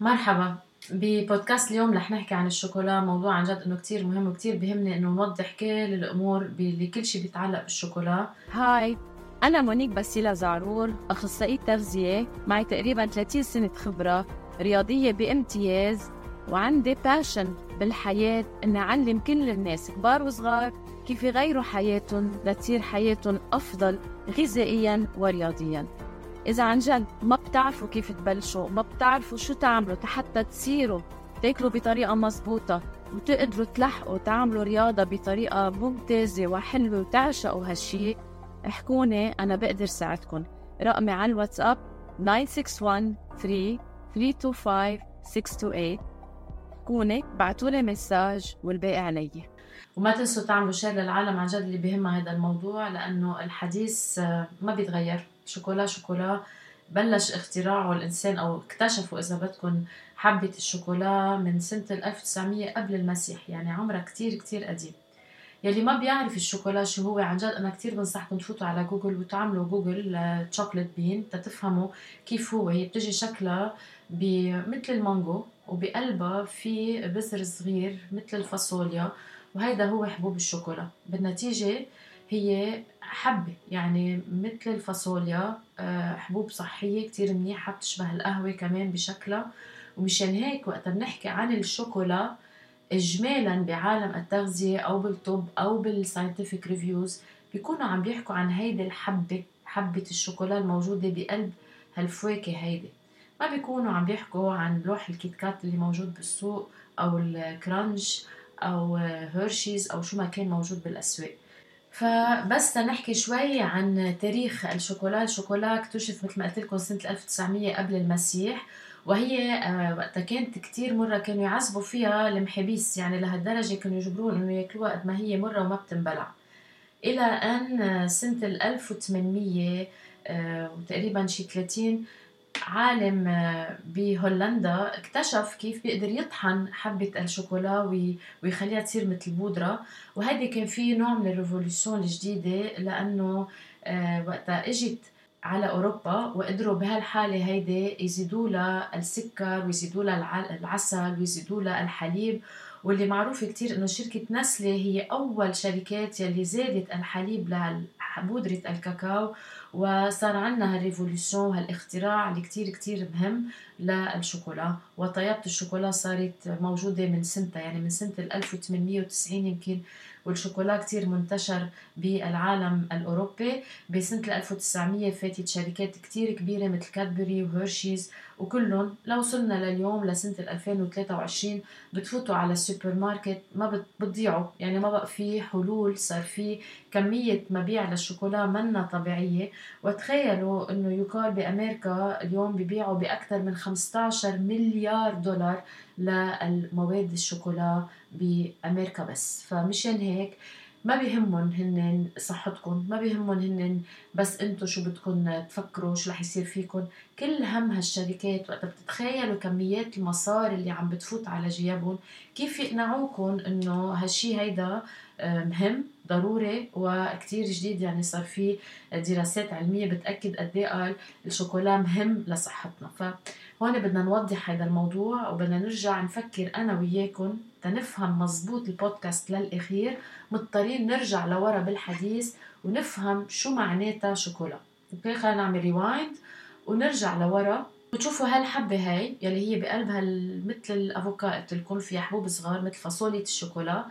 مرحبا. ببودكاست اليوم رح نحكي عن الشوكولا موضوع عن جد إنه كتير مهم وكتير بهمني إنه نوضح كل الأمور اللي كل شيء بيتعلق بالشوكولا. هاي أنا مونيك باسيلا زعرور أخصائية تغذية معي تقريبا 30 سنة خبرة رياضية بامتياز وعندي passion بالحياة إني أعلم كل الناس كبار وصغار كيف يغيروا حياتهم لتصير حياتهم أفضل غذائيا ورياضيا. إذا عن جد ما بتعرفوا كيف تبلشوا ما بتعرفوا شو تعملوا حتى تصيروا تاكلوا بطريقة مزبوطة وتقدروا تلحقوا تعملوا رياضة بطريقة ممتازة وحلوة وتعشقوا هالشي احكوني أنا بقدر ساعدكم رقمي على الواتساب 961 3 325 628 احكوني بعتولي مساج والباقي علي. وما تنسوا تعملوا شير للعالم عن جد اللي بيهمها هذا الموضوع لأنه الحديث ما بيتغير. شوكولا شوكولا. بلش اختراعه الإنسان أو اكتشفه إذا بدكم حبة الشوكولا من سنة 1900 قبل المسيح يعني عمرها كتير كتير قديم. يلي ما بيعرف الشوكولا شو هو عن جد أنا كثير بنصحكم تفوتوا على جوجل وتعملوا جوجل chocolate bean تتفهموا كيف هو. هي بتجي شكلها مثل المانجو وبقلبها في بذر صغير مثل الفاصوليا وهيدا هو حبوب الشوكولا. بالنتيجة هي حبة يعني مثل الفاصوليا آه، حبوب صحية كتير منيحة بتشبه القهوة كمان بشكلها. ومشان هيك وقت بنحكي عن الشوكولا اجمالا بعالم التغذية أو بالطب أو بال scientific reviews بيكونوا عم بيحكوا عن هيدي الحبة حبة الشوكولا الموجودة بقلب هالفواكه هيدي. ما بيكونوا عم بيحكوا عن لوح الكيت كات اللي موجود بالسوق أو الكرانش أو هيرشيز أو شو ما كان موجود بالأسواق. فبس نحكي شوي عن تاريخ الشوكولا. الشوكولا اكتشف مثل ما قلت لكم سنة 1900 قبل المسيح وهي آه، وقتها كانت كتير مرة كانوا يعذبوا فيها المحابيس يعني لهالدرجة كانوا يجبرون إنه ياكلوها قد ما هي مرة وما بتنبلع. إلى أن سنة ال 1800 آه، وتقريبا شي 30 عالم آه، بهولندا اكتشف كيف بيقدر يطحن حبة الشوكولا ويخليها تصير مثل بودرة. وهيدي كان في نوع من ال revolution الجديدة لأنه وقتها إجت على أوروبا وقدروا بهالحالة هيدي يزيدوا لها السكر ويزيدوا لها العسل ويزيدوا لها الحليب. واللي معروف كتير إنه شركة نستله هي أول شركات يلي زادت الحليب لبودرة الكاكاو وصار عندنا هال revolution وهالاختراع اللي كتير كتير مهم للشوكولا. وطيابة الشوكولا صارت موجودة من سنتها يعني من سنة 1890 يمكن والشوكولا كتير منتشر بالعالم الأوروبي. بسنة 1900 فاتت شركات كتير كبيرة مثل كادبري وهيرشيز وكلهم لو وصلنا لليوم لسنة 2023 بتفوتوا على السوبر ماركت ما بتضيعوا. يعني ما بقى في حلول صار في كمية مبيع للشوكولا منا طبيعية. وتخيلوا إنه يقال بأمريكا اليوم ببيعوا بأكثر من 15 مليار دولار للمواد الشوكولا بأمريكا بس. فمشان هيك ما بيهمهم هن صحتكم ما بيهمهم هن بس أنتم شو بدكم تفكروا شو رح يصير فيكم كل هم هالشركات وقت بتتخيلوا كميات المصاري اللي عم بتفوت على جيابهم كيف يقنعوكم إنه هالشي هيدا آه، مهم؟ ضروري وكتير جديد يعني صار في دراسات علمية بتأكد قد إيه قال الشوكولا مهم لصحتنا. فهون بدنا نوضح هذا الموضوع وبدنا نرجع نفكر أنا وياكم تنفهم مزبوط البودكاست للاخير مضطرين نرجع لورا بالحديث ونفهم شو معناتها شوكولا. okay خلينا نعمل rewind ونرجع لورا. وتشوفوا هالحبة هاي يلي هي بقلبها مثل الافوكا قلت لكم فيها حبوب صغار مثل فاصوليا الشوكولا.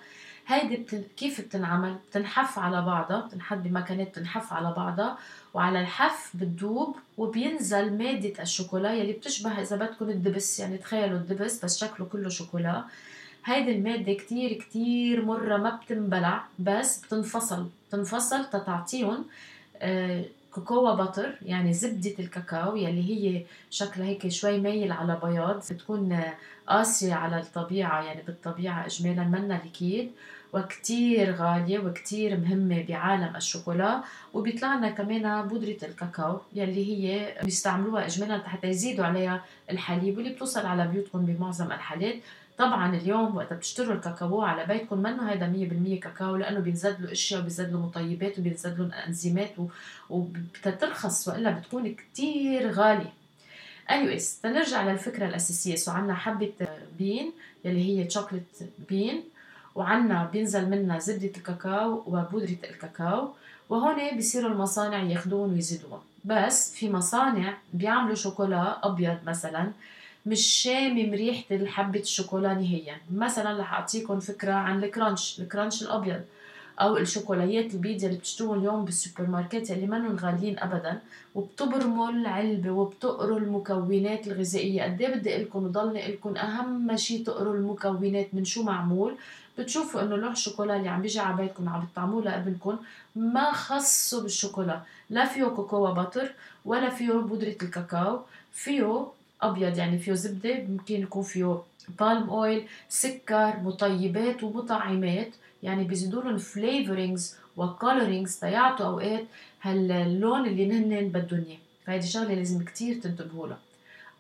هيدي بتن... كيف بتنعمل؟ بتنحف على بعضها بتنحط بمكانات بتنحف على بعضها وعلى الحف بتدوب وبينزل مادة الشوكولا يلي بتشبه إذا بدكم الدبس يعني تخيلوا الدبس بس شكله كله شوكولا. هيدي المادة كتير كتير مرة ما بتنبلع بس بتنفصل بتنفصل تتعطيهم آه كوكوا باتر يعني زبدة الكاكاو يلي هي شكلها هيك شوي ميل على بياض بتكون قاسية على الطبيعة يعني بالطبيعة إجمالا منا ليكيد وكتير غالية وكتير مهمة بعالم الشوكولا وبيطلع لنا كمان بودرة الكاكاو يلي هي بيستعملوها إجمالا حتى يزيدوا عليها الحليب واللي بتوصل على بيوتكم بمعظم الحالات. طبعا اليوم وقت بتشتروا الكاكاو على بيتكم منه هذا 100% كاكاو لأنه بينزد له إشياء وبينزد له مطيبات وبينزد له انزيمات وبتترخص وإلا بتكون كتير غالية. anyways تنرجع للفكرة الأساسية. so عنا حبة bean يلي هي chocolate bean وعنا بينزل منها زبدة الكاكاو وبودرة الكاكاو وهون بيصيروا المصانع ياخدون ويزيدون. بس في مصانع بيعملوا شوكولا أبيض مثلا مش شامم ريحة الحبة الشوكولا نهائيا. مثلا رح أعطيكم فكرة عن الكرانش الكرانش الأبيض أو الشوكولاتات البيض اللي بتشتروهم اليوم بالسوبر ماركت اللي منهم غاليين ابدا وبتبرموا العلبة وبتقروا المكونات الغذائية. قد إيه بدي لكم وضلني لكم أهم شيء تقروا المكونات من شو معمول. بتشوفوا إنه لوح الشوكولا اللي عم بيجي على بيتكم عم بتطعموه لابنكم ما خصه بالشوكولا. لا فيه cocoa butter ولا فيه بودرة الكاكاو. فيه أبيض يعني فيه زبدة ممكن يكون فيه palm oil سكر مطيبات ومطعمات. يعني بيزيدوا لهم flavorings و colorings تيعطوا أوقات هاللون اللي نهن بدهم اياه فهيدي شغلة لازم كتير تنتبهوا لها.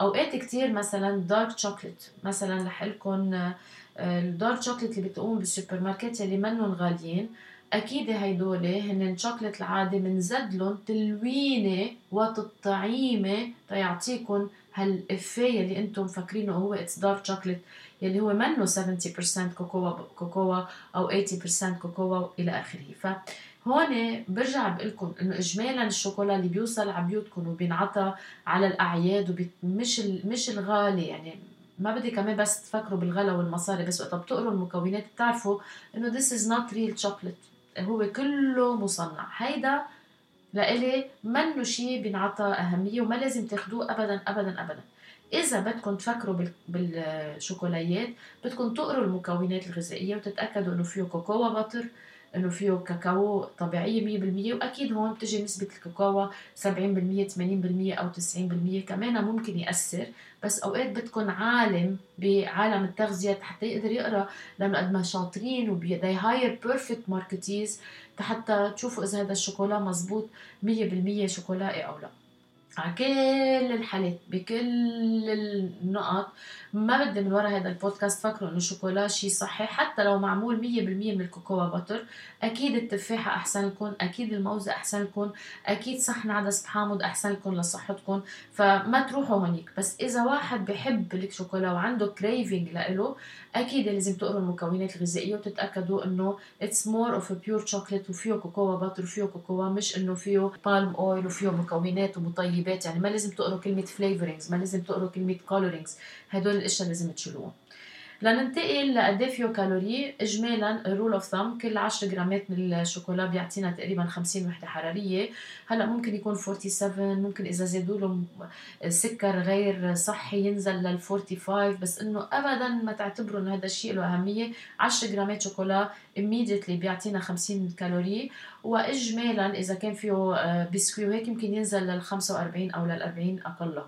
أوقات كتير مثلا dark chocolate مثلا رح لكم ال dark chocolate اللي بتقوم بالسوبر ماركت اللي منهم غاليين أكيد هيدول هن شوكليت العادي بنزد لهم تلوينة وتطعيمه تيعطيكم هال effet اللي أنتم مفكرينه هو it's dark chocolate يلي هو منه 70% cocoa cocoa أو 80% كوكوا إلى آخره. فهون برجع بقول لكم إنه اجمالا الشوكولا اللي بيوصل على بيوتكم وبينعطى على الأعياد ومش مش الغالي يعني ما بدي كمان بس تفكروا بالغلا والمصاري بس وقت بتقروا المكونات بتعرفوا إنه this is not real chocolate. هو كله مصنع. هيدا لإلي منه شيء بينعطى أهمية وما لازم تاخدوه أبدا أبدا أبدا. إذا بدكم تفكروا بالشوكولاتات بدكم تقروا المكونات الغذائية وتتأكدوا إنه فيه كوكوا باتر إنه فيه كاكاو طبيعية 100% وأكيد هون بتجي نسبة الكاكاو 70% 80% أو 90% كمان ممكن يأثر بس أوقات بدكم عالم بعالم التغذية حتى يقدر يقرأ لأنه قد ما شاطرين وبي hire perfect marketees حتى تشوفوا إذا هذا الشوكولا مزبوط 100% شوكولائي أو لا. على كل الحالات بكل النقط ما بدي من ورا هذا البودكاست تفكروا إنه الشوكولا شيء صحي حتى لو معمول 100% من ال cocoa butter أكيد التفاحة احسن لكم أكيد الموزة احسن لكم أكيد صحن عدس حامض احسن لكم لصحتكم فما تروحوا هونيك. بس إذا واحد بحب الشوكولا وعنده craving لإله أكيد لازم تقروا المكونات الغذائية وتتأكدوا إنه it's more of pure chocolate وفيه cocoa butter وفيه cocoa مش إنه فيه palm oil وفيه مكونات ومطيبات. يعني ما لازم تقروا كلمة flavorings ما لازم تقروا كلمة colorings هدول الأشياء لازم تشيلوهم. لننتقل لقد إيه فيه كالوري. اجمالا rule of thumb كل 10 جرامات من الشوكولا بيعطينا تقريبا 50 وحدة حرارية. هلأ ممكن يكون 47 ممكن إذا زادوا له سكر غير صحي ينزل لل 45 بس إنه ابدا ما تعتبروا إنه هذا الشيء له أهمية. 10 جرامات شوكولا immediately بيعطينا 50 كالوري. واجمالا إذا كان فيه آه، بسكوي وهيك يمكن ينزل لل 45 أو لل 40 أقله.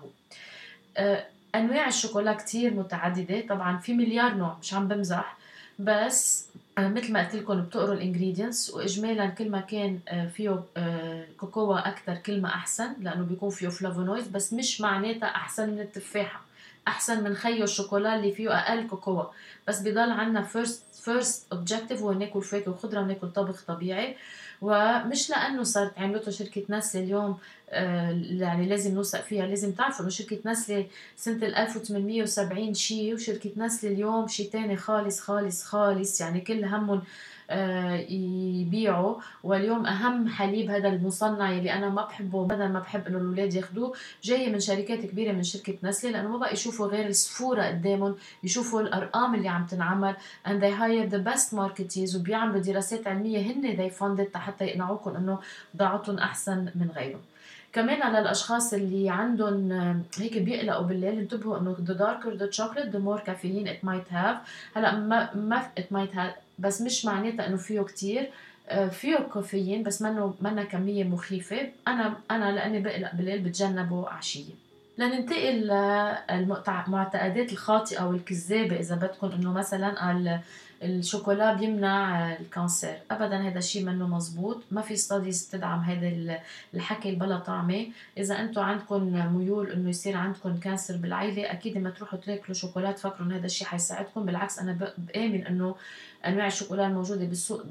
آه، أنواع الشوكولا كتير متعددة. طبعا في مليار نوع مش عم بمزح. بس آه، مثل ما قلت لكم بتقروا ال ingredients واجمالا كل ما كان آه، فيه آه، cocoa أكثر كل ما أحسن لأنه بيكون فيه flavonoids بس مش معناتها أحسن من التفاحة. أحسن من خيو الشوكولا اللي فيه أقل cocoa. بس بضل عندنا first first objective هو ناكل فاكهه وخضره وناكل طبخ طبيعي. ومش لأنه صارت عملته شركة نستله اليوم آه، يعني لازم نوثق فيها لازم تعرفوا إنه شركة نسله سنة 1870 شيء وشركة نسله اليوم شيء تاني خالص خالص خالص يعني كل همهم يبيعوا. واليوم أهم حليب هذا المصنع اللي أنا ما بحبه بدل ما بحب إنه الأولاد ياخذوه جاي من شركات كبيرة من شركة نسله لأنه ما بقى يشوفوا غير الصفوره قدامهم يشوفوا الأرقام اللي عم تنعمل. And they hire the best marketeers وبيعملوا دراسات علمية. هن they funded حتى يقنعوكم إنه بضاعتهم أحسن من غيرهم. كمان على الأشخاص اللي عندهم هيك بيقلقوا بالليل انتبهوا إنه the darker the chocolate the more caffeine it might have. هلأ ما ما it might have بس مش معناتها إنه فيه كتير. آه، فيه كافيين بس منه منا كمية مخيفة. أنا أنا لأني بقلق بالليل بتجنبه عشية. لننتقل للمعتقدات الخاطئة والكذابة إذا بدكم إنه مثلا الشوكولا بيمنع ال cancer. ابدا هذا الشيء منه مزبوط. ما في studies تدعم هذا الحكي البلا طعمة. إذا أنتم عندكم ميول إنه يصير عندكم cancer بالعيلة أكيد ما تروحوا تاكلوا شوكولا تفكروا إنه هذا الشيء حيساعدكم. بالعكس أنا بآمن إنه أنواع الشوكولا الموجودة بالسوق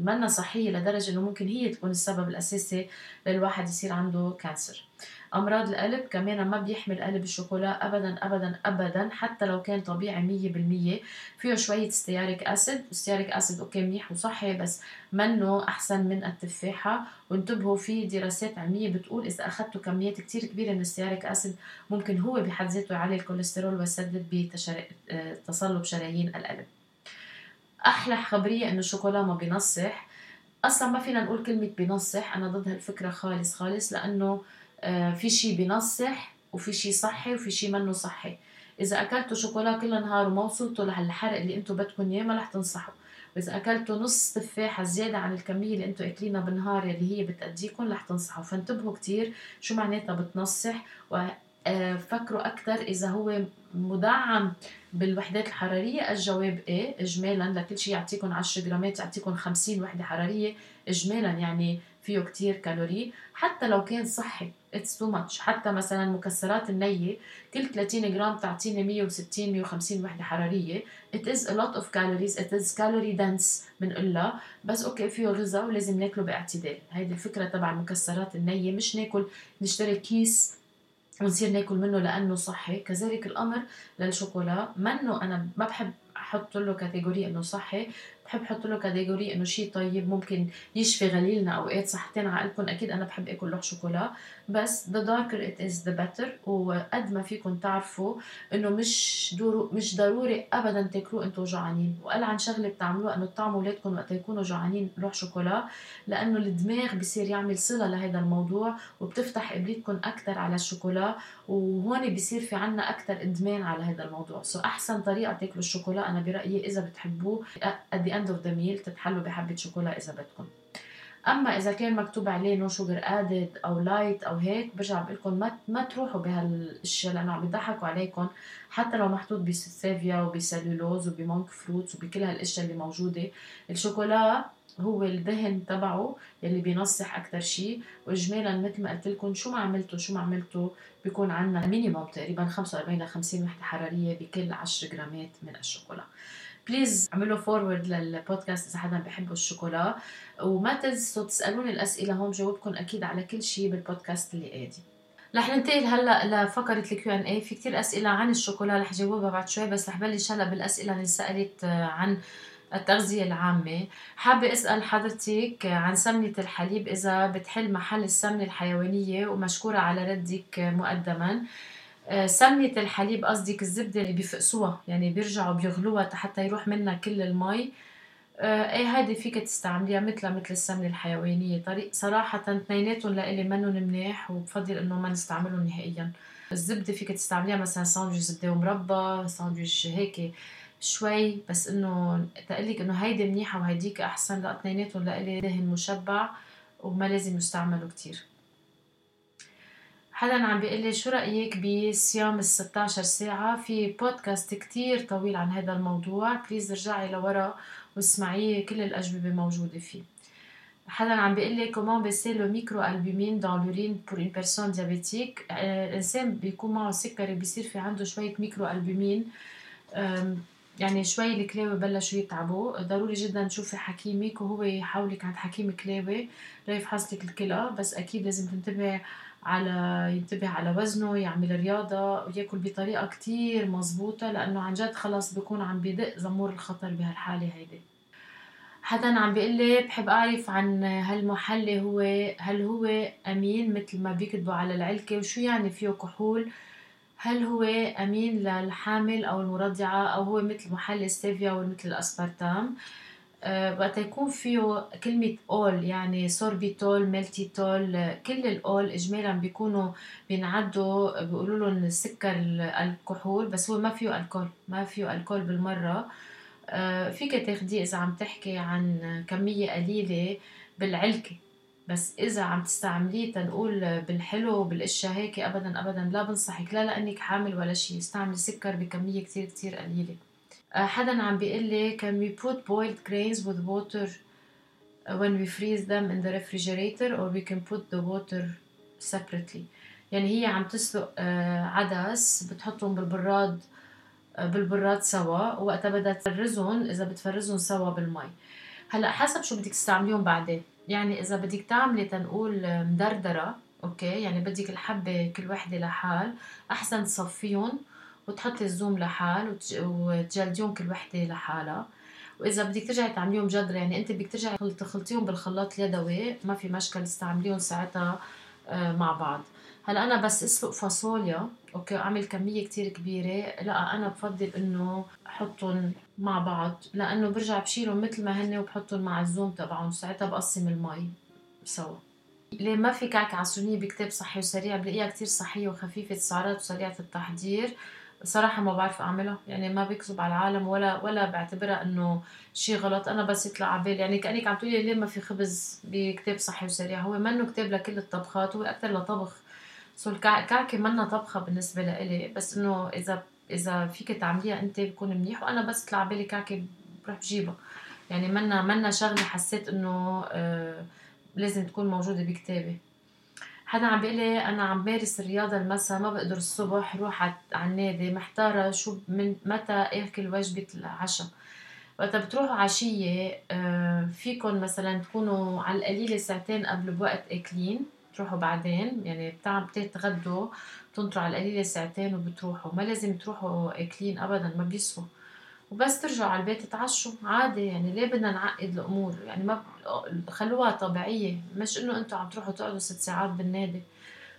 منا صحية لدرجة إنه ممكن هي تكون السبب الأساسي للواحد يصير عنده cancer. أمراض القلب كمان ما بيحمل قلب الشوكولا ابدا ابدا ابدا حتى لو كان طبيعي 100% فيه شوية stearic acid stearic acid okay منيح وصحي بس منه أحسن من التفاحة. وانتبهوا في دراسات علمية بتقول إذا اخذتوا كميات كتير كبيرة من ال stearic acid ممكن هو بحد ذاته يعلي الكوليسترول ويسبب بتصلب شرايين القلب. أحلى خبرية إنه الشوكولا ما بينصح. أصلا ما فينا نقول كلمة بينصح أنا ضد هالفكره خالص خالص لأنه آه، في شيء بينصح وفي شيء صحي وفي شيء منه صحي. إذا أكلتوا شوكولا كل نهار وما وصلتوا لهالحرق اللي أنتم بدكم إياه ما رح تنصحوا. وإذا أكلتوا نص تفاحة زيادة عن الكمية اللي أنتم أكلينها بالنهار اللي هي بتأديكم رح تنصحوا. فانتبهوا كتير شو معناتها بتنصح وفكروا أكثر إذا هو مدعم بالوحدات الحرارية الجواب إيه اجمالا لكل شيء يعطيكم 10 جرامات يعطيكم 50 وحدة حرارية اجمالا يعني فيه كتير كالوري حتى لو كان صحي it's too much حتى مثلا مكسرات النية كل 30 جرام تعطيني 160 150 وحدة حرارية. It is a lot of calories. It is calorie dense بنقولها بس okay فيه غذاء ولازم ناكله باعتدال. هيدي الفكرة تبع مكسرات النية مش ناكل نشتري كيس ونصير ناكل منه لأنه صحي. كذلك الامر للشوكولا. منه أنا ما بحب أحط له category إنه صحي. بحب أحط له كاتيجوري إنه شيء طيب ممكن يشفي غليلنا اوقات صحتين عقلكم أكيد أنا بحب آكل لوح شوكولا بس the darker it is the better. وقد ما فيكم تعرفوا إنه مش دورو مش ضروري ابدا تاكلوه أنتم جوعانين. وقال عن شغلة بتعملوها إنه تطعموا أولادكم وقت يكونوا جوعانين لوح شوكولا لأنه الدماغ بصير يعمل صلة لهذا الموضوع وبتفتح قبلتكم أكثر على الشوكولا. وهون بصير في عنا أكثر إدمان على هذا الموضوع. سو أحسن طريقة تاكلوا الشوكولا أنا برأيي إذا بتحبوه at end of the meal تتحلوا بحبة شوكولا إذا بدكم. أما إذا كان مكتوب عليه no sugar added أو light أو هيك برجع بقول لكم ما ما تروحوا بهالأشياء لأنه عم بيضحكوا عليكم. حتى لو محطوط بستيفيا وبسلولوز وب monk fruits وبكل هالأشياء اللي موجودة الشوكولا هو الدهن تبعه يلي بينصح أكثر شيء واجمالا مثل ما قلت لكم شو ما عملتوا شو ما عملتوا بيكون عندنا minimum تقريبا 45 ل 50 وحدة حرارية بكل 10 جرامات من الشوكولا. please اعملوا forward للبودكاست إذا حدا بحبوا الشوكولا. وما تنسوا تسألوني الأسئلة هون جاوبكم أكيد على كل شيء بالبودكاست اللي قادي رح ننتقل هلأ لفقرة ال Q and A في كثير أسئلة عن الشوكولا رح جاوبها بعد شوي بس رح بلش هلأ بالأسئلة اللي سالت عن التغذية العامة. حابة أسأل حضرتك عن سمنة الحليب إذا بتحل محل السمنة الحيوانية ومشكورة على ردك مقدما. آه، سمنة الحليب قصدك الزبدة اللي بيفقسوها يعني بيرجعوا بيغلوها حتى يروح منها كل المي. آه، إيه هذه فيك تستعمليها مثلها مثل السمنة الحيوانية. طريق صراحة اثنيناتهم لإلي منهم منيح وبفضل إنه ما نستعملهم نهائيا. الزبدة فيك تستعمليها مثلا ساندويش زبدة ومربى ساندويش هيك شوي بس إنه تقلك إنه هيدي منيحة وهيديك أحسن. لا اثنيناتهم لإلي دهن مشبع وما لازم يستعملوا كتير. حدا عم بيقول لي شو رأيك بصيام ال 16 ساعة؟ في بودكاست كتير طويل عن هذا الموضوع. please ارجعي لورا واسمعيه كل الأجوبة موجودة فيه. حدا عم بيقول لي comment baisser le microalbumine dans l'urine pour une personne diabétique الإنسان بيكون معه سكري بيصير في عنده شوية microalbumine يعني شوي الكلاوي بلشوا يتعبوا. ضروري جدا تشوفي حكيمك وهو يحولك عند حكيم كلاوي ليفحص لك الكلى بس أكيد لازم تنتبهي على ينتبه على وزنه يعمل رياضة وياكل بطريقة كتير مزبوطة لأنه عن جد خلص بيكون عم بدق زمور الخطر بهالحالة هيدي. حدا عم بيقول لي بحب أعرف عن هالمحلي هو هل هو أمين مثل ما بيكتبوا على العلكة وشو يعني فيه كحول؟ هل هو أمين للحامل أو المرضعة أو هو مثل محلي ستيفيا ومثل الأسبرتام؟ آه، وقت يكون فيه كلمة ol يعني sorbitol maltitol كل ال ol إجمالا بيكونوا بينعدوا بيقولوا لهم السكر الكحول بس هو ما فيه alcool ما فيه alcool بالمرة. آه، فيك تاخديه إذا عم تحكي عن كمية قليلة بالعلكة. بس إذا عم تستعمليه تنقول بالحلو وبالأشياء هيك أبدا أبدا. لا بنصحك لا لأنك حامل ولا شيء استعملي سكر بكمية كتير كتير قليلة. آه، حدا عم بيقول لي can we put boiled grains with water when we freeze them in the refrigerator or we can put the water separately? يعني هي عم تسلق آه، عدس بتحطهم بالبراد آه، بالبراد سوا. وقتها بدها تفرزهم إذا بتفرزهم سوا بالمي. هلأ حسب شو بدك تستعمليهم بعدين. يعني إذا بدك تعملي تنقول مدردرة أوكي؟ يعني بدك الحبة كل وحدة لحال أحسن تصفيهم وتحطي الزوم لحال وتجلديهم كل وحدة لحالها. وإذا بدك ترجعي تعمليهم جدر يعني أنت بدك ترجعي تخلطيهم بالخلاط اليدوي ما في مشكل استعمليهم ساعتها آه، مع بعض. هلأ أنا بس أسلق فاصوليا أوكي أعمل كمية كتير كبيرة. لا أنا بفضل إنه أحطهم مع بعض لأنه برجع بشيلهم مثل ما هن وبحطهم مع الزوم تبعهم. ساعتها بقسم المي سوا. ليه ما في كعكة عسولية بكتاب صحي وسريع؟ بلاقيها كتير صحية وخفيفة السعرات وسريعة التحضير. صراحة ما بعرف أعملها. يعني ما بكذب على العالم ولا ولا بعتبرها إنه شيء غلط. أنا بس يطلع على بالي. يعني كأنك عم تقولي ليه ما في خبز بكتاب صحي وسريع؟ هو منه كتاب لكل الطبخات هو أكثر لطبخ سو الكعكة منا طبخة بالنسبة لإلي. بس إنه إذا إذا فيك تعمليها أنت بكون منيح. وأنا بس طلع بالي كعكة بروح بجيبها. يعني منا منا شغلة حسيت إنه آه لازم تكون موجودة بكتابي. حدا عم بيقول لي أنا عم مارس الرياضة المساء ما بقدر الصبح روح على النادي محتارة شو من متى آكل وجبة العشاء. وقتها بتروحوا عشية آه، فيكم مثلا تكونوا على القليلة ساعتين قبل بوقت آكلين. تروحوا بعدين يعني بتتغدوا بتنطروا على القليلة ساعتين وبتروحوا. ما لازم تروحوا اكلين ابدا ما بيسوى وبس ترجعوا على البيت تتعشوا. عادي يعني ليه بدنا نعقد الأمور؟ يعني ما خلوها طبيعية. مش إنه أنتم عم تروحوا تقعدوا ست ساعات بالنادي.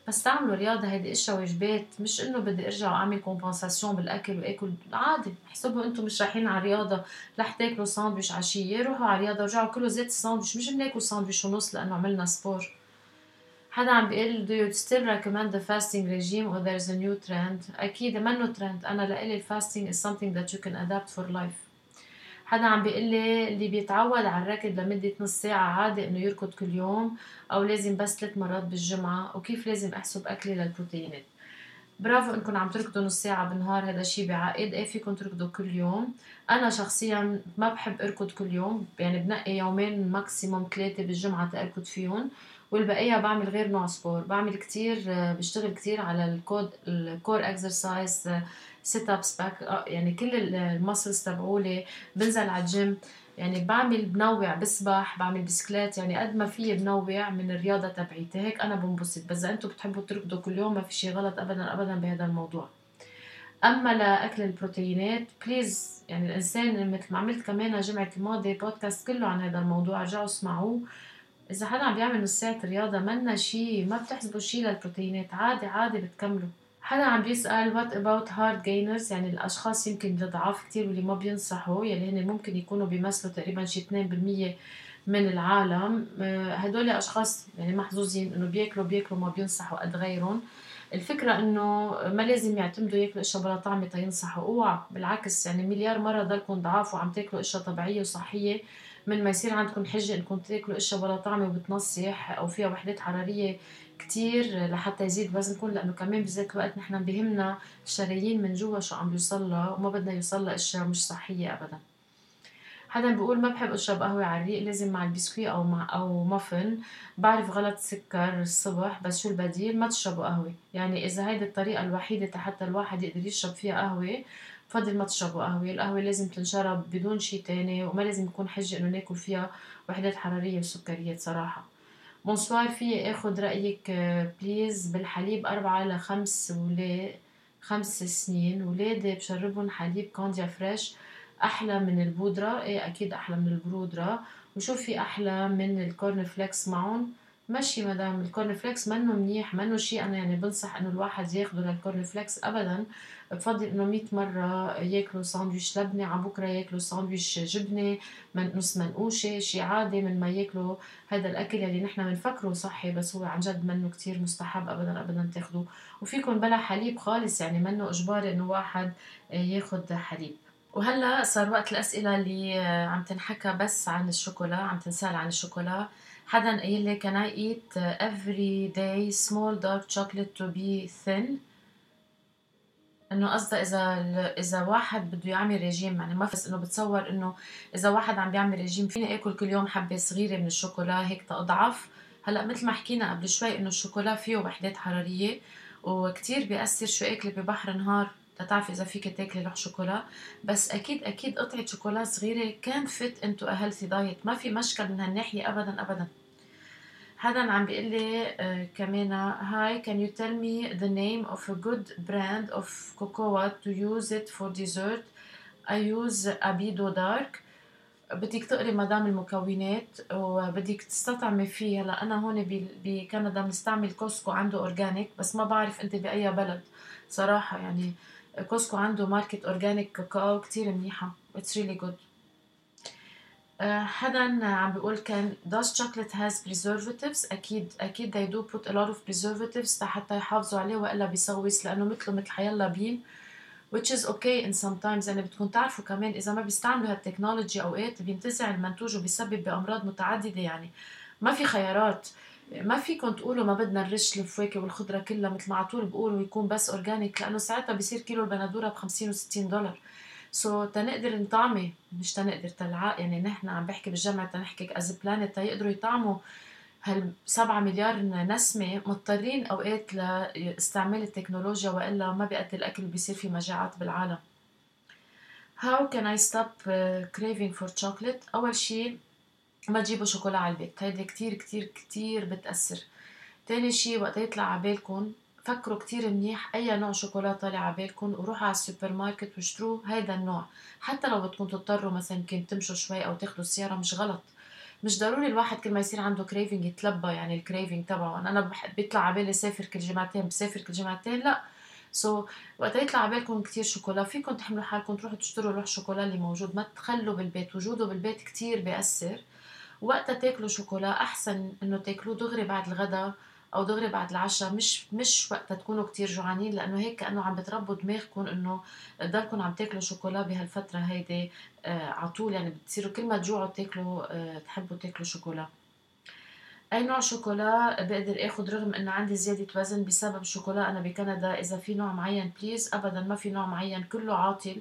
بس تعملوا رياضة هيدي إشياء واجبات. مش إنه بدي أرجع وأعمل compensation بالأكل وآكل. عادي. احسبوا أنتم مش رايحين على رياضة. رح تاكلوا ساندويش عشية روحوا على رياضة ورجعوا كلوا زات الساندويش مش بناكل ساندويش ونص لأنه عملنا sport حدا عم بيقول do you still recommend the fasting regime or there's a new trend? أكيد منه ترند أنا لإلي ال fasting is something that you can adapt for life. حدا عم بيقول لي اللي بيتعود على الركض لمدة نص ساعة عادي إنه يركض كل يوم أو لازم بس ثلاث مرات بالجمعة وكيف لازم أحسب أكلي للبروتينات برافو إنكم عم تركضوا نص ساعة بالنهار هذا الشيء بعقد إيه فيكم تركضوا كل يوم. أنا شخصيا ما بحب أركض كل يوم يعني بنقي يومين maximum ثلاثة بالجمعة تأركض فيهم. والبقية بعمل غير نوع sport بعمل كتير بشتغل كتير على ال core ال core exercise sit ups back يعني كل ال muscles تبعولي. بنزل على الجيم. يعني بعمل بنوع بسبح بعمل بسكليت يعني قد ما في بنوع من الرياضة تبعيتي. هيك أنا بنبسط. بس إذا أنتم بتحبوا تركضوا كل يوم ما في شيء غلط ابدا ابدا بهذا الموضوع. أما لأكل البروتينات please يعني الإنسان مثل ما عملت كمان جمعة الماضي بودكاست كله عن هذا الموضوع. رجعوا اسمعوه. إذا حدا عم بيعمل نص ساعه رياضة منا شيء ما بتحسبوا شيء للبروتينات عادي عادي بتكملوا. حدا عم بيسأل what about hard gainers يعني الأشخاص يمكن الضعاف كتير واللي ما بينصحوا يلي هن ممكن يكونوا بيمثلوا تقريبا شي 2% من العالم. آه، هدول أشخاص يعني محظوظين إنه بياكلوا بياكلوا ما بينصحوا قد غيرهم. الفكرة إنه ما لازم يعتمدوا ياكلوا إشياء بلا طعمة تينصحوا أوعى بالعكس يعني مليار مرة ضلكم ضعاف وعم تاكلوا إشياء طبيعية وصحية. من ما يصير عندكم حجة إنكم تاكلوا اشياء بلا طعمة وبتنصح أو فيها وحدات حرارية كتير لحتى يزيد وزنكم؟ لأنه كمان بذات الوقت نحن بهمنا الشرايين من جوا شو عم بيوصل لها وما بدنا يوصل لها اشياء مش صحية ابدا. حدا بيقول ما بحب أشرب قهوة على الريق لازم مع البسكوي أو مع أو مافن بعرف غلط سكر الصبح بس شو البديل؟ ما تشربوا قهوة. يعني إذا هيدي الطريقة الوحيدة حتى الواحد يقدر يشرب فيها قهوة بفضل ما تشربوا قهوة. القهوة لازم تنشرب بدون شي تاني وما لازم يكون حجة إنه ناكل فيها وحدات حرارية وسكريات صراحة. bonsoir في اخد رأيك please بالحليب أربعة لخمس ولاد خمس سنين. ولادي بشربهم حليب Candia Fresh أحلى من البودرة. إيه أكيد أحلى من البودرة وشو في أحلى من ال corn flakes معهم. ماشي مدام ال corn flakes منه منيح منه شيء. أنا يعني بنصح إنه الواحد ياخده لل corn flakes ابدا. بفضل إنه 100 مرة ياكلوا ساندويش لبنه على بكرة ياكلوا ساندويش جبنة من نص منقوشه شيء عادي من ما ياكلوا هذا الأكل اللي نحن بنفكره صحي بس هو عن جد منه كتير مستحب ابدا ابدا تاخذوه وفيكم بلا حليب خالص يعني منه اجباري إنه واحد ياخذ حليب. وهلا صار وقت الأسئلة اللي عم تنحكى بس عن الشوكولا عم تنسأل عن الشوكولا. حدا قايل لي can I eat every day small dark chocolate to be thin? إنه قصدها إذا إذا واحد بده يعمل ريجيم يعني ما بس إنه بتصور إنه إذا واحد عم بيعمل ريجيم فيني آكل كل يوم حبة صغيرة من الشوكولا هيك تاضعف هلا مثل ما حكينا قبل شوي إنه الشوكولا فيه وحدات حرارية وكتير بيأثر شو اكلي ببحر نهار. تتعرفي إذا فيك تاكلي لوح شوكولا. بس أكيد أكيد قطعة شوكولا صغيرة can fit into a healthy diet ما في مشكل من هالناحية ابدا ابدا. حدا عم بيقول لي uh, كمان hi can you tell me the name of a good brand of cocoa to use it for dessert? I use Abido Dark. بدك تقري مدام المكونات وبدك تستطعمي فيه هلا أنا هون بكندا بنستعمل Costco عنده organic بس ما بعرف أنت بأي بلد. صراحة يعني Costco عنده ماركة organic كاكاو كتير منيحة. it's really good حدا عم بيقول كمان does chocolate has preservatives أكيد أكيد they do put a lot of preservatives حتى يحافظوا عليه وإلا بيسوس لأنه مثله مثل حيلا بين which is okay in sometimes يعني بدكم تعرفوا كمان إذا ما بيستعملوا هال technology اوقات بينتزع المنتوج وبيسبب بأمراض متعددة يعني. ما في خيارات. ما فيكم تقولوا ما بدنا نرش الفواكه والخضرة كلها مثل ما على طول بقولوا يكون بس organic لأنه ساعتها بصير كيلو البندورة ب 50 و60 دولار so, تنقدر نطعمي مش تنقدر تلعق يعني نحن عم بحكي بالجمع تنحكي as planet تيقدروا يطعموا هال 7 مليار نسمة مضطرين أوقات لاستعمال التكنولوجيا وإلا ما بيأدي الأكل وبيصير في مجاعات بالعالم. How can I stop uh, craving for chocolate؟ أول شي ما تجيبوا شوكولا على البيت. هيدي كتير كتير كتير بتأثر. تاني شي وقت يطلع على بالكم فكروا كتير منيح. أي نوع شوكولا طالع على بالكم وروحوا على السوبر ماركت واشتروا هيدا النوع. حتى لو بدكم تضطروا مثلا يمكن تمشوا شوي أو تاخدوا السيارة مش غلط. مش ضروري الواحد كل ما يصير عنده craving يتلبى يعني ال craving تبعه. أنا بيطلع على بالي سافر كل جمعتين بسافر كل جمعتين. لا. so, وقت يطلع على بالكم كثير شوكولا فيكم تحملوا حالكم تروحوا تشتروا لوح شوكولا اللي موجود. ما تخلوا بالبيت. وجوده بالبيت كثير بيأثر. وقتها تاكلوا شوكولا أحسن إنه تاكلوه دغري بعد الغداء أو دغري بعد العشاء مش مش وقتها تكونوا كتير جوعانين لأنه هيك كأنه عم بتربوا دماغكم إنه تضلكم عم تاكلوا شوكولا بهالفترة هيدي آه على طول. يعني بتصيروا كل ما تجوعوا تاكلوا آه تحبوا تاكلوا شوكولا. أي نوع شوكولا بقدر آخذ رغم إنه عندي زيادة وزن بسبب شوكولا أنا بكندا. إذا في نوع معين please ابدا ما في نوع معين كله عاطل.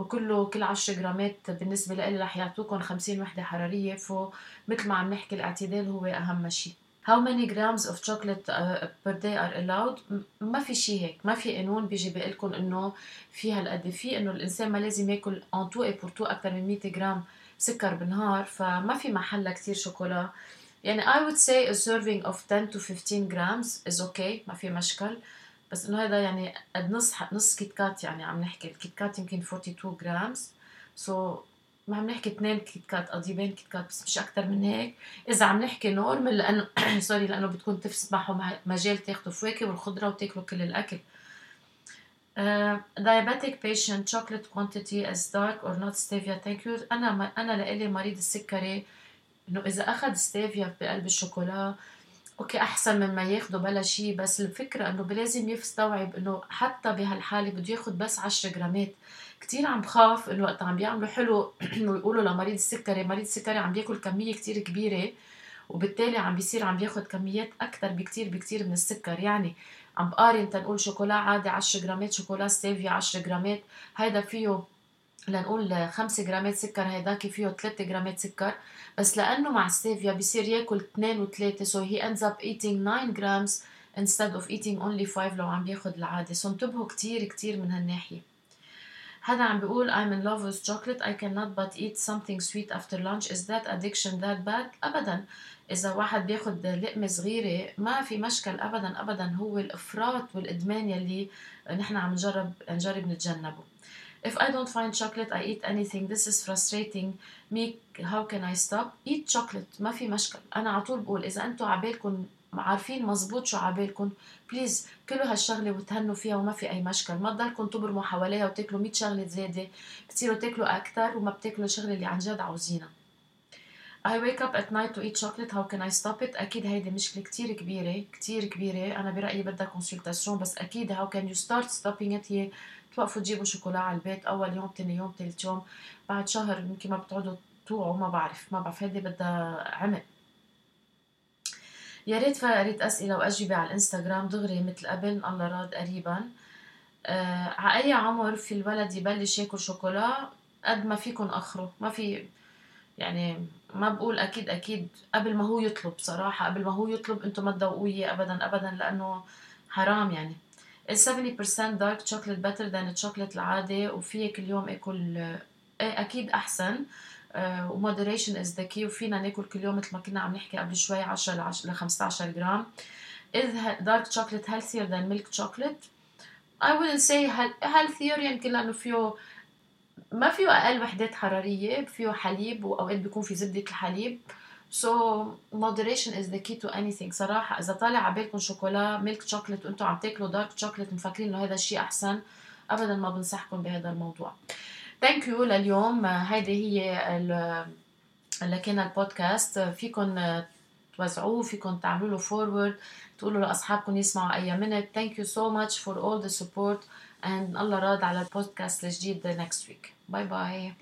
وكله كل 10 جرامات بالنسبة لي رح يعطوكم 50 وحدة حرارية فمثل ما عم نحكي الاعتدال هو أهم شيء how many grams of chocolate uh, per day are allowed? ما في شيء هيك. ما في قانون بيجي بيقول لكم إنه في هالقد في إنه الإنسان ما لازم ياكل en tout et pour tout أكثر من 100 جرام سكر بالنهار. فما في محل كثير شوكولا. يعني I would say a serving of 10 to 15 grams is okay. ما في مشكل. بس إنه هذا يعني قد نص نص Kit Kat يعني عم نحكي. ال Kit Kat يمكن 42 grams so ما عم نحكي اثنين Kit Kat قضيبين Kit Kat بس مش أكثر من هيك. إذا عم نحكي normal لأنه sorry لأنه بدكم تسمحوا مجال تاخذوا فواكه والخضرة وتاكلوا كل الأكل. diabetic patient chocolate quantity is dark or not stevia thank you. أنا ما أنا لإلي مريض السكري. إنه إذا أخذ ستيفيا بقلب الشوكولا okay أحسن من ما ياخده بلا شيء بس الفكرة إنه لازم يستوعب إنه حتى بهالحالة بده ياخذ بس 10 جرامات. كتير عم بخاف إنه وقت عم بيعملوا حلو ويقولوا لمريض السكري مريض السكري عم بياكل كمية كتير كبيرة وبالتالي عم بيصير عم بياخد كميات أكثر بكتير بكتير من السكر. يعني عم بقارن تنقول شوكولا عادي 10 جرامات شوكولا ستيفيا 10 جرامات هيدا فيه لنقول 5 جرامات سكر هيداك فيه 3 جرامات سكر. بس لأنه مع ستيفيا بصير ياكل 2 و3 so he ends up eating 9 grams instead of eating only 5 لو عم بياخد العادي so انتبهوا كتير كتير من هالناحية. هذا عم بيقول I'm in love with chocolate I cannot but eat something sweet after lunch. Is that addiction that bad أبدا. إذا واحد بياخد لقمة صغيرة ما في مشكل أبدا أبدا هو الإفراط والإدمان يلي نحن عم نجرب نجرب نتجنبه. If I don't find chocolate I eat anything. This is frustrating me. How can I stop? Eat chocolate. ما في مشكل أنا على طول بقول إذا أنتم عبالكم عارفين مزبوط شو عبالكم please كلوا هالشغلة وتهنوا فيها وما في أي مشكل ما تضلكم تبرموا حواليها وتاكلوا 100 شغلة زيادة. بتصيروا تاكلوا أكثر وما بتاكلوا الشغله اللي عن جد عاوزينها. I wake up at night to eat chocolate. How can I stop it? أكيد هيدي مشكلة كتير كبيرة كتير كبيرة. أنا برأيي بدها consultation بس أكيد how can you start stopping it هي توقفوا تجيبوا شوكولا على البيت أول يوم تاني يوم تالت يوم. بعد شهر يمكن ما بتقعدوا توعوا ما بعرف ما بعرف. هيدي بدها عمق يا ريت فريت أسئلة وأجوبة على الإنستغرام. دغري مثل قبل الله راد قريبا. آه على أي عمر في الولد يبلش ياكل شوكولا؟ قد ما فيكم أخره. ما في يعني ما بقول أكيد أكيد قبل ما هو يطلب صراحة قبل ما هو يطلب أنتم ما تدوقوه أبدا أبدا لأنه حرام يعني. 70% dark chocolate better than الشوكليت العادي وفي كل يوم اكل إيه أكيد أحسن و moderation is the key وفينا ناكل كل يوم مثل ما كنا عم نحكي قبل شوي 10 ل 15 جرام. is dark chocolate healthier than milk chocolate I wouldn't say healthier يمكن لأنه فيه ما فيه أقل وحدات حرارية فيه حليب وأوقات بيكون في زبدة الحليب. So moderation is the key to anything. صراحة إذا طالع عبالكم شوكولا milk chocolate وأنتم عم تاكلوا dark chocolate مفكرين إنه هذا الشيء أحسن أبدا ما بنصحكم بهذا الموضوع. thank you لليوم. هيدي هي اللي كان البودكاست. فيكم توزعوه فيكم تعملوا له forward تقولوا لأصحابكم يسمعوا I mean thank you so much for all the support and الله راد على البودكاست الجديد next week. bye bye